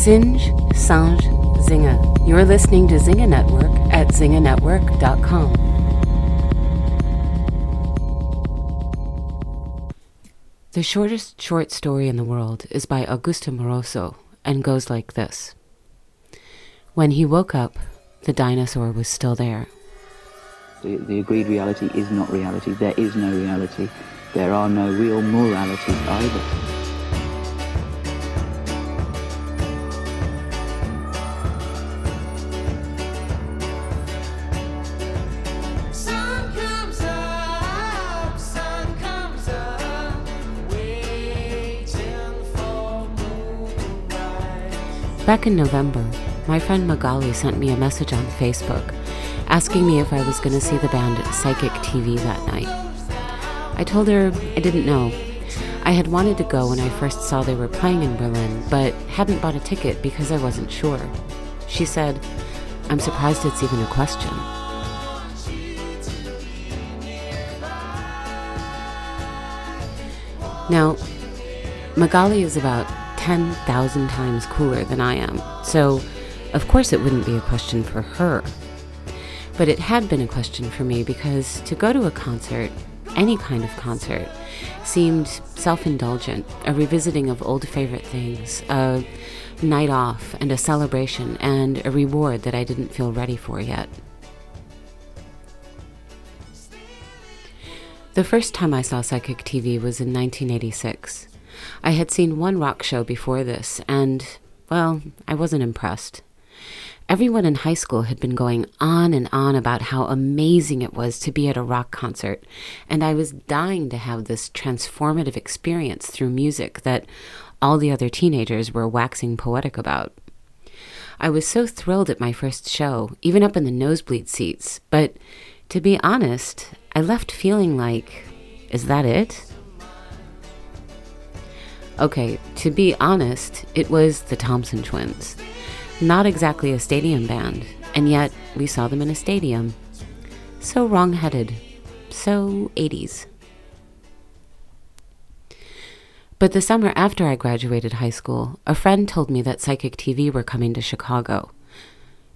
Singe, Sange, Zinga. You're listening to Zinga Network at zinganetwork.com. The shortest short story in the world is by Augusto Monterroso and goes like this When he woke up, the dinosaur was still there. The, the agreed reality is not reality. There is no reality. There are no real moralities either. Back in November, my friend Magali sent me a message on Facebook asking me if I was going to see the band Psychic TV that night. I told her I didn't know. I had wanted to go when I first saw they were playing in Berlin, but hadn't bought a ticket because I wasn't sure. She said, I'm surprised it's even a question. Now, Magali is about 10,000 times cooler than I am, so of course it wouldn't be a question for her. But it had been a question for me because to go to a concert, any kind of concert, seemed self indulgent, a revisiting of old favorite things, a night off and a celebration and a reward that I didn't feel ready for yet. The first time I saw Psychic TV was in 1986. I had seen one rock show before this, and, well, I wasn't impressed. Everyone in high school had been going on and on about how amazing it was to be at a rock concert, and I was dying to have this transformative experience through music that all the other teenagers were waxing poetic about. I was so thrilled at my first show, even up in the nosebleed seats, but to be honest, I left feeling like, is that it? Okay, to be honest, it was the Thompson Twins. Not exactly a stadium band, and yet we saw them in a stadium. So wrong headed. So 80s. But the summer after I graduated high school, a friend told me that Psychic TV were coming to Chicago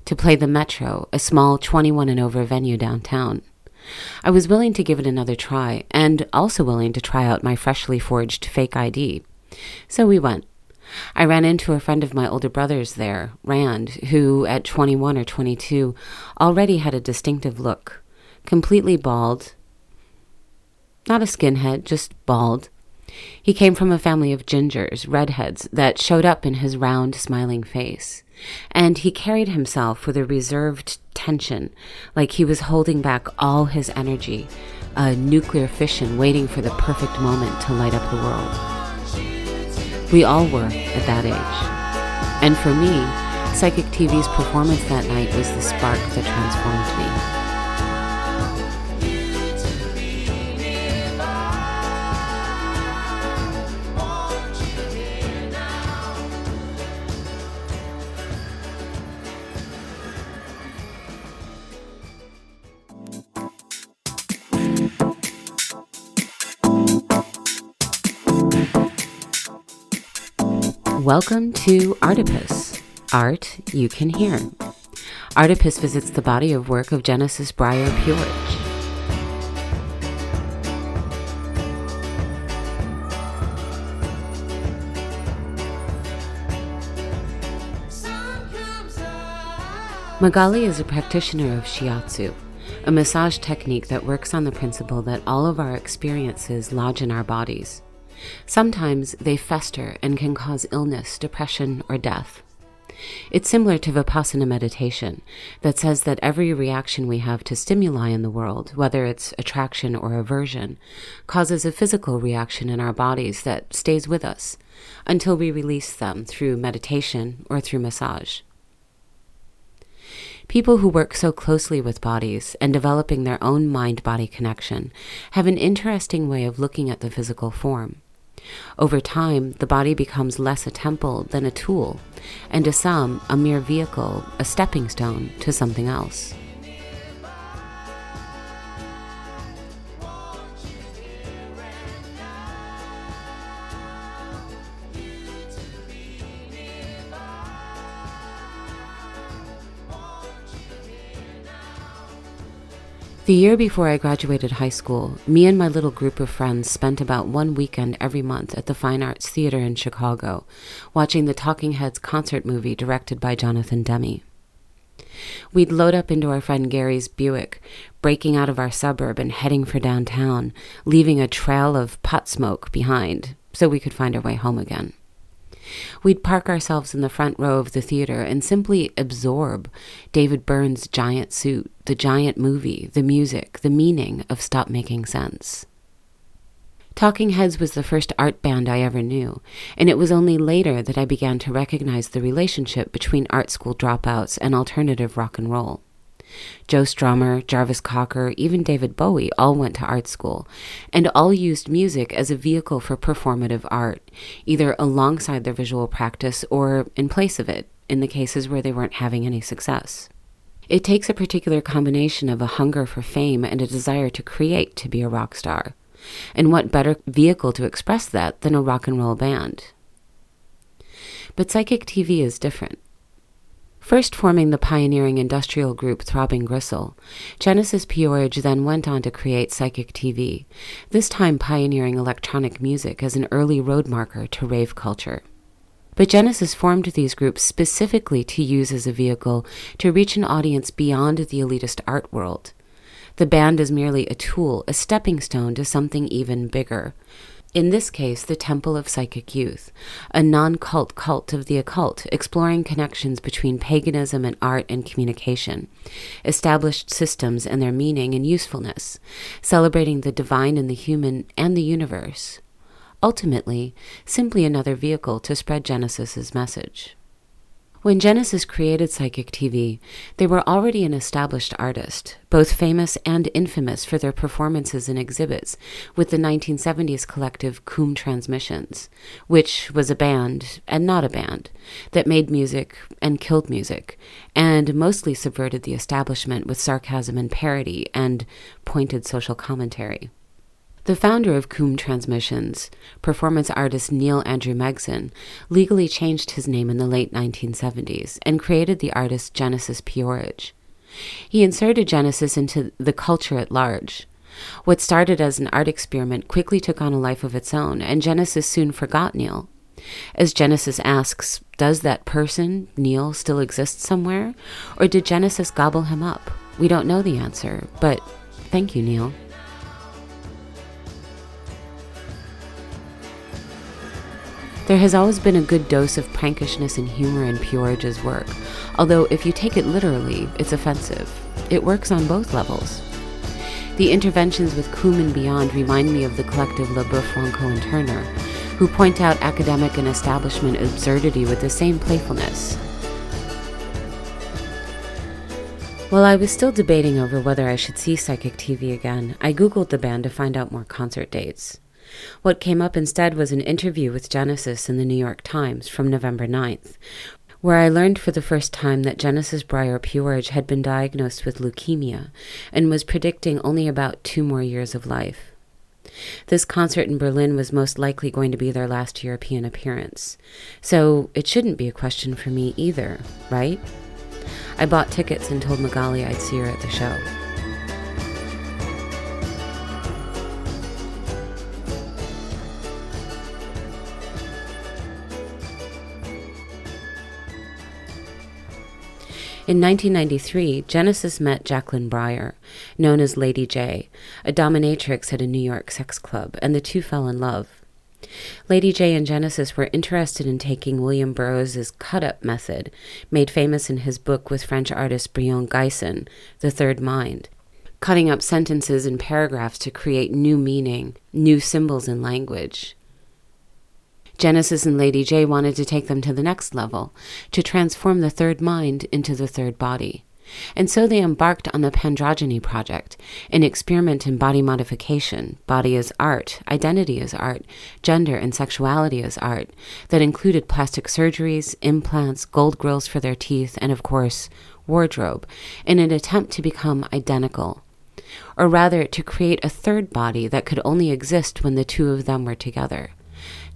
to play the Metro, a small 21 and over venue downtown. I was willing to give it another try, and also willing to try out my freshly forged fake ID. So we went. I ran into a friend of my older brother's there, Rand, who, at 21 or 22, already had a distinctive look. Completely bald. Not a skinhead, just bald. He came from a family of gingers, redheads, that showed up in his round, smiling face. And he carried himself with a reserved tension, like he was holding back all his energy, a nuclear fission waiting for the perfect moment to light up the world. We all were at that age. And for me, Psychic TV's performance that night was the spark that transformed me. Welcome to Artipus, art you can hear. Artipus visits the body of work of Genesis Breyer P-Orridge. Magali is a practitioner of shiatsu, a massage technique that works on the principle that all of our experiences lodge in our bodies. Sometimes they fester and can cause illness, depression, or death. It's similar to Vipassana meditation that says that every reaction we have to stimuli in the world, whether it's attraction or aversion, causes a physical reaction in our bodies that stays with us until we release them through meditation or through massage. People who work so closely with bodies and developing their own mind body connection have an interesting way of looking at the physical form. Over time, the body becomes less a temple than a tool, and to some, a mere vehicle, a stepping stone to something else. The year before I graduated high school, me and my little group of friends spent about one weekend every month at the Fine Arts Theater in Chicago, watching the Talking Heads concert movie directed by Jonathan Demme. We'd load up into our friend Gary's Buick, breaking out of our suburb and heading for downtown, leaving a trail of pot smoke behind so we could find our way home again. We'd park ourselves in the front row of the theater and simply absorb David Byrne's giant suit, the giant movie, the music, the meaning of Stop Making Sense. Talking Heads was the first art band I ever knew, and it was only later that I began to recognize the relationship between art school dropouts and alternative rock and roll. Joe Strummer, Jarvis Cocker, even David Bowie all went to art school, and all used music as a vehicle for performative art, either alongside their visual practice or in place of it, in the cases where they weren't having any success. It takes a particular combination of a hunger for fame and a desire to create to be a rock star. And what better vehicle to express that than a rock and roll band? But Psychic TV is different. First forming the pioneering industrial group Throbbing Gristle, Genesis P-Orridge then went on to create Psychic TV, this time pioneering electronic music as an early road marker to rave culture. But Genesis formed these groups specifically to use as a vehicle to reach an audience beyond the elitist art world. The band is merely a tool, a stepping stone to something even bigger. In this case, the Temple of Psychic Youth, a non cult cult of the occult, exploring connections between paganism and art and communication, established systems and their meaning and usefulness, celebrating the divine in the human and the universe. Ultimately, simply another vehicle to spread Genesis's message. When Genesis created Psychic TV, they were already an established artist, both famous and infamous for their performances and exhibits with the 1970s collective COUM Transmissions, which was a band, and not a band, that made music and killed music, and mostly subverted the establishment with sarcasm and parody and pointed social commentary. The founder of COUM Transmissions, performance artist Neil Andrew Megson, legally changed his name in the late 1970s and created the artist Genesis P-Orridge. He inserted Genesis into the culture at large. What started as an art experiment quickly took on a life of its own, and Genesis soon forgot Neil. As Genesis asks, does that person, Neil, still exist somewhere? Or did Genesis gobble him up? We don't know the answer, but thank you, Neil. There has always been a good dose of prankishness and humor in P-Orridge's work, although if you take it literally, it's offensive. It works on both levels. The interventions with COUM and beyond remind me of the collective LaBeouf, Rönkkö, and Turner, who point out academic and establishment absurdity with the same playfulness. While I was still debating over whether I should see Psychic TV again, I googled the band to find out more concert dates. What came up instead was an interview with Genesis in the New York Times from November 9th, where I learned for the first time that Genesis Breyer P-Orridge had been diagnosed with leukemia and was predicting only about two more years of life. This concert in Berlin was most likely going to be their last European appearance, so it shouldn't be a question for me either, right? I bought tickets and told Magali I'd see her at the show. In 1993, Genesis met Jacqueline Breyer, known as Lady J, a dominatrix at a New York sex club, and the two fell in love. Lady J and Genesis were interested in taking William Burroughs's cut up method, made famous in his book with French artist Brion Gysin, The Third Mind, cutting up sentences and paragraphs to create new meaning, new symbols in language. Genesis and Lady J wanted to take them to the next level, to transform the third mind into the third body. And so they embarked on the Pandrogyny Project, an experiment in body modification, body as art, identity as art, gender and sexuality as art, that included plastic surgeries, implants, gold grills for their teeth, and of course, wardrobe, in an attempt to become identical. Or rather, to create a third body that could only exist when the two of them were together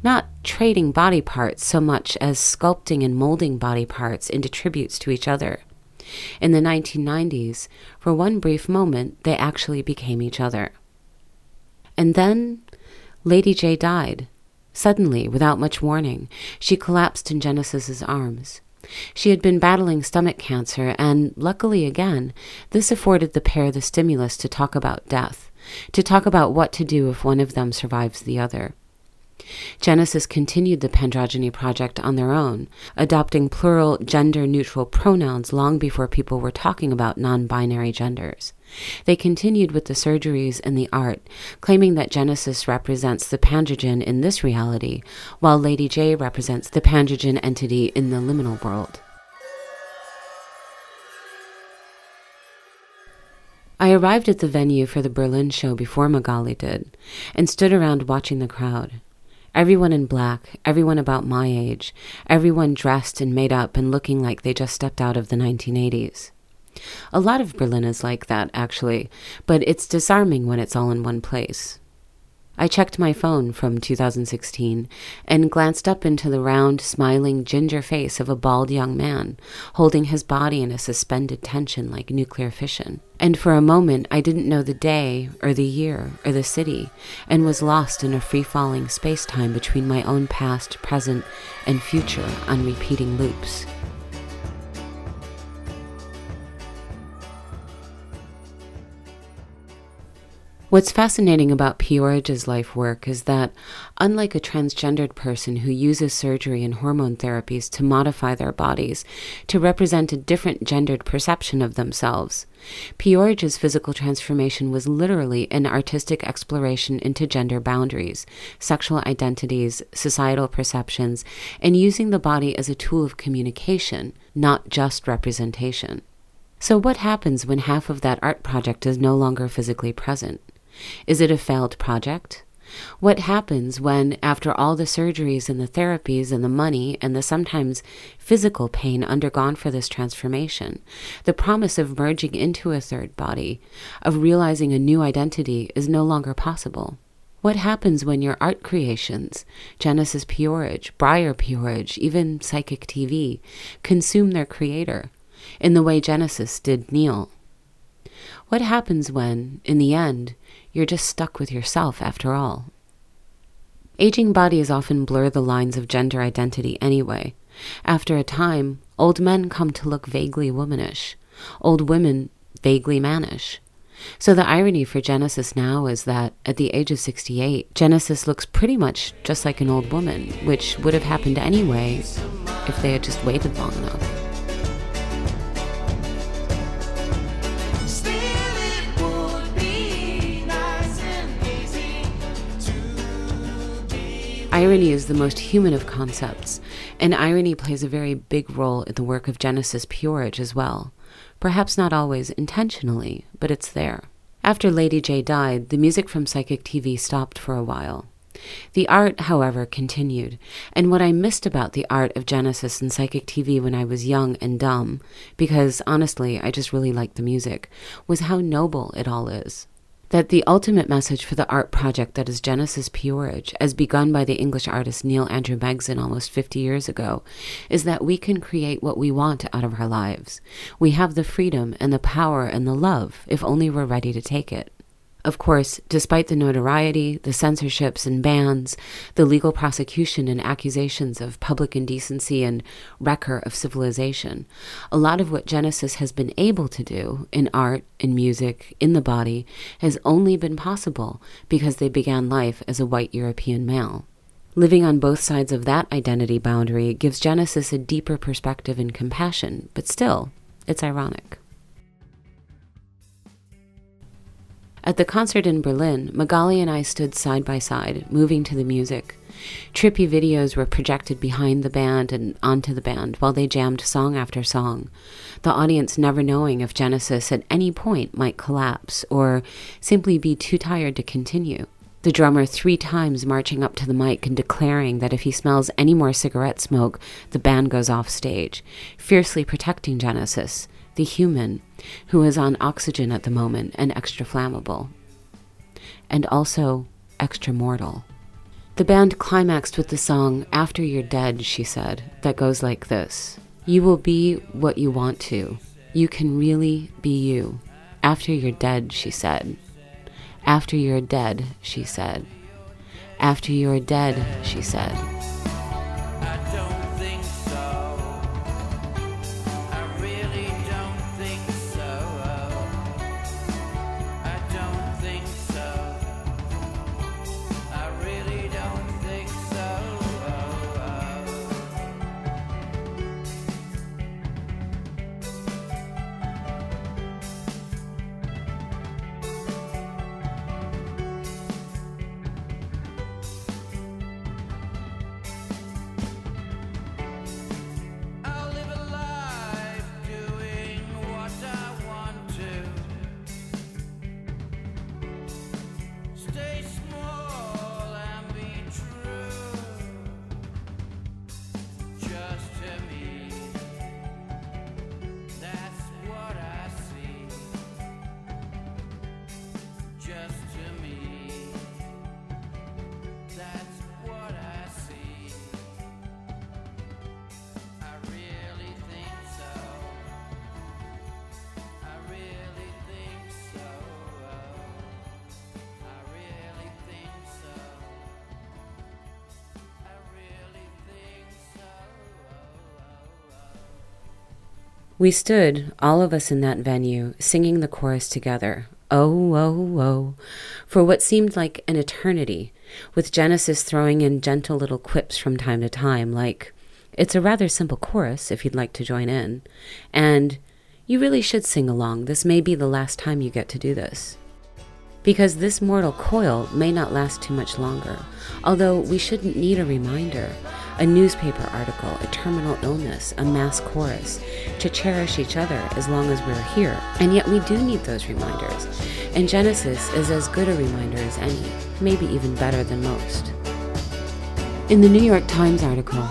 not trading body parts so much as sculpting and molding body parts into tributes to each other. In the 1990s, for one brief moment, they actually became each other. And then Lady J died. Suddenly, without much warning, she collapsed in Genesis's arms. She had been battling stomach cancer, and luckily again, this afforded the pair the stimulus to talk about death, to talk about what to do if one of them survives the other. Genesis continued the Pandrogyny project on their own, adopting plural gender neutral pronouns long before people were talking about non binary genders. They continued with the surgeries and the art, claiming that Genesis represents the Pandrogyne in this reality, while Lady J represents the Pandrogyne entity in the liminal world. I arrived at the venue for the Berlin show before Magali did, and stood around watching the crowd. Everyone in black, everyone about my age, everyone dressed and made up and looking like they just stepped out of the 1980s. A lot of Berlin is like that, actually, but it's disarming when it's all in one place. I checked my phone from 2016 and glanced up into the round, smiling ginger face of a bald young man, holding his body in a suspended tension like nuclear fission. And for a moment, I didn't know the day, or the year, or the city, and was lost in a free falling space time between my own past, present, and future on repeating loops. What's fascinating about P-Orridge's life work is that, unlike a transgendered person who uses surgery and hormone therapies to modify their bodies to represent a different gendered perception of themselves, P-Orridge's physical transformation was literally an artistic exploration into gender boundaries, sexual identities, societal perceptions, and using the body as a tool of communication, not just representation. So, what happens when half of that art project is no longer physically present? Is it a failed project? What happens when, after all the surgeries and the therapies and the money and the sometimes physical pain undergone for this transformation, the promise of merging into a third body, of realizing a new identity, is no longer possible? What happens when your art creations, Genesis P-Orridge, Breyer P-Orridge, even Psychic TV, consume their creator in the way Genesis did Neil? What happens when, in the end, you're just stuck with yourself after all. Aging bodies often blur the lines of gender identity anyway. After a time, old men come to look vaguely womanish, old women vaguely mannish. So the irony for Genesis now is that at the age of 68, Genesis looks pretty much just like an old woman, which would have happened anyway if they had just waited long enough. Irony is the most human of concepts, and irony plays a very big role in the work of Genesis P-Orridge as well. Perhaps not always intentionally, but it's there. After Lady J died, the music from Psychic TV stopped for a while. The art, however, continued, and what I missed about the art of Genesis and Psychic TV when I was young and dumb, because honestly I just really liked the music, was how noble it all is. That the ultimate message for the art project that is Genesis P-Orridge, as begun by the English artist Neil Andrew Megson almost 50 years ago, is that we can create what we want out of our lives. We have the freedom and the power and the love, if only we're ready to take it. Of course, despite the notoriety, the censorships and bans, the legal prosecution and accusations of public indecency and wrecker of civilization, a lot of what Genesis has been able to do in art, in music, in the body, has only been possible because they began life as a white European male. Living on both sides of that identity boundary gives Genesis a deeper perspective and compassion, but still, it's ironic. At the concert in Berlin, Magali and I stood side by side, moving to the music. Trippy videos were projected behind the band and onto the band while they jammed song after song, the audience never knowing if Genesis at any point might collapse or simply be too tired to continue. The drummer three times marching up to the mic and declaring that if he smells any more cigarette smoke, the band goes off stage, fiercely protecting Genesis, the human, who is on oxygen at the moment and extra flammable. And also extra mortal. The band climaxed with the song After You're Dead, she said, that goes like this You will be what you want to. You can really be you. After you're dead, she said. After you're dead, she said. After you're dead, she said. We stood, all of us in that venue, singing the chorus together. Oh, oh, oh, for what seemed like an eternity, with Genesis throwing in gentle little quips from time to time, like, It's a rather simple chorus if you'd like to join in, and You really should sing along. This may be the last time you get to do this. Because this mortal coil may not last too much longer, although we shouldn't need a reminder, a newspaper article, a terminal illness, a mass chorus, to cherish each other as long as we're here. And yet we do need those reminders. And Genesis is as good a reminder as any, maybe even better than most. In the New York Times article,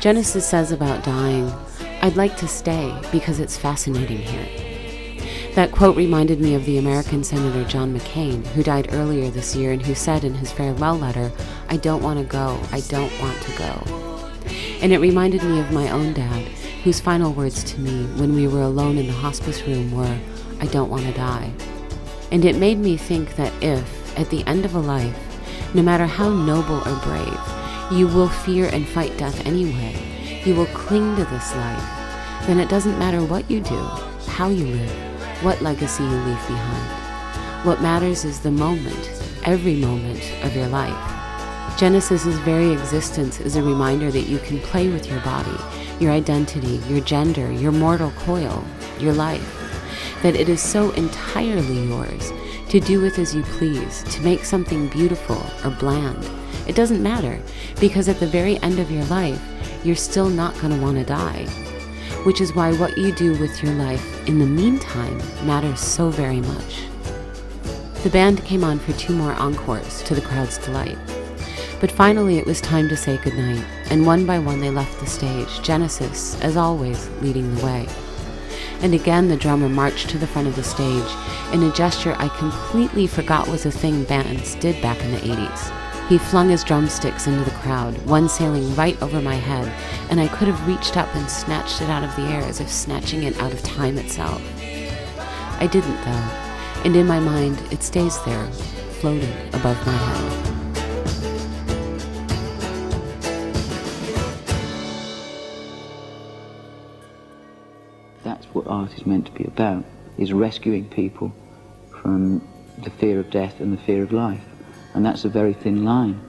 Genesis says about dying, I'd like to stay because it's fascinating here. That quote reminded me of the American Senator John McCain, who died earlier this year and who said in his farewell letter, I don't want to go, I don't want to go. And it reminded me of my own dad, whose final words to me when we were alone in the hospice room were, I don't want to die. And it made me think that if, at the end of a life, no matter how noble or brave, you will fear and fight death anyway, you will cling to this life, then it doesn't matter what you do, how you live, what legacy you leave behind. What matters is the moment, every moment of your life. Genesis's very existence is a reminder that you can play with your body, your identity, your gender, your mortal coil, your life. That it is so entirely yours to do with as you please, to make something beautiful or bland. It doesn't matter, because at the very end of your life, you're still not going to want to die. Which is why what you do with your life in the meantime matters so very much. The band came on for two more encores to the crowd's delight. But finally, it was time to say goodnight, and one by one they left the stage, Genesis, as always, leading the way. And again, the drummer marched to the front of the stage in a gesture I completely forgot was a thing bands did back in the 80s. He flung his drumsticks into the crowd, one sailing right over my head, and I could have reached up and snatched it out of the air as if snatching it out of time itself. I didn't, though, and in my mind, it stays there, floating above my head. That's what art is meant to be about, is rescuing people from the fear of death and the fear of life. And that's a very thin line.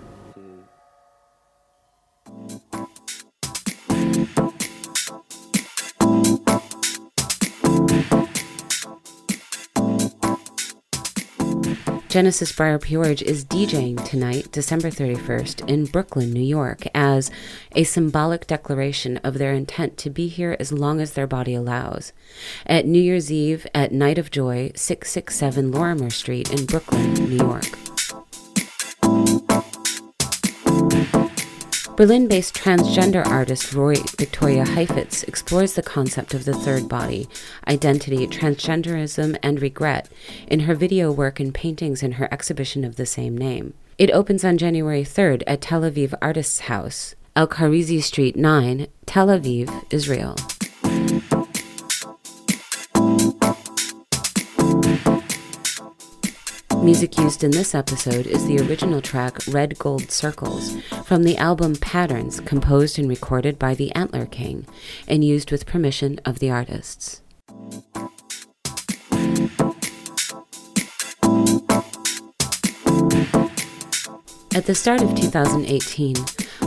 Genesis Breyer P-Orridge is DJing tonight, December 31st, in Brooklyn, New York, as a symbolic declaration of their intent to be here as long as their body allows. At New Year's Eve at Night of Joy, 667 Lorimer Street in Brooklyn, New York. Berlin based transgender artist Roy Victoria Heifetz explores the concept of the third body, identity, transgenderism, and regret in her video work and paintings in her exhibition of the same name. It opens on January 3rd at Tel Aviv Artists House, El Kharizi Street 9, Tel Aviv, Israel. Music used in this episode is the original track Red Gold Circles from the album Patterns, composed and recorded by the Antler King and used with permission of the artists. At the start of 2018,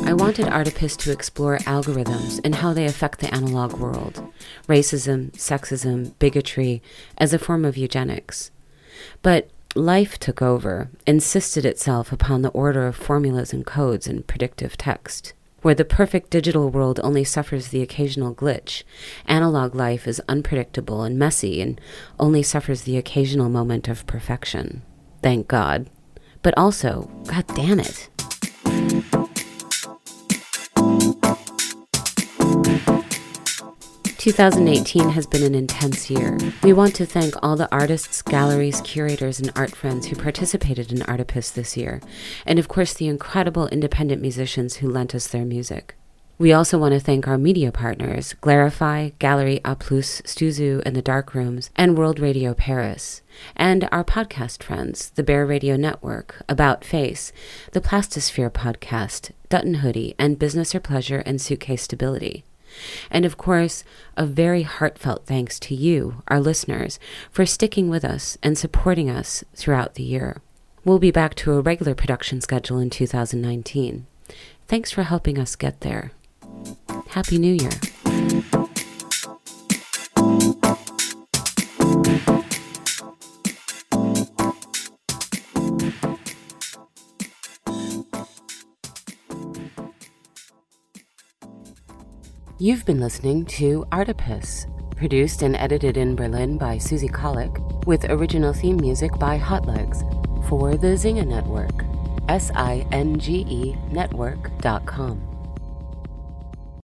I wanted Artipus to explore algorithms and how they affect the analog world, racism, sexism, bigotry, as a form of eugenics. But life took over, insisted itself upon the order of formulas and codes and predictive text. Where the perfect digital world only suffers the occasional glitch, analog life is unpredictable and messy and only suffers the occasional moment of perfection. Thank God. But also, God damn it. 2018 has been an intense year. We want to thank all the artists, galleries, curators, and art friends who participated in Artipus this year, and of course the incredible independent musicians who lent us their music. We also want to thank our media partners, Glarify, Gallery A Plus, Stuzu and the Dark Rooms, and World Radio Paris, and our podcast friends, the Bear Radio Network, About Face, the Plastosphere Podcast, Dutton Hoodie, and Business or Pleasure and Suitcase Stability. And of course, a very heartfelt thanks to you, our listeners, for sticking with us and supporting us throughout the year. We'll be back to a regular production schedule in 2019. Thanks for helping us get there. Happy New Year. You've been listening to Artipus, produced and edited in Berlin by Susie Colick, with original theme music by Hotlegs for the Zinga Network, S I N G E Network.com.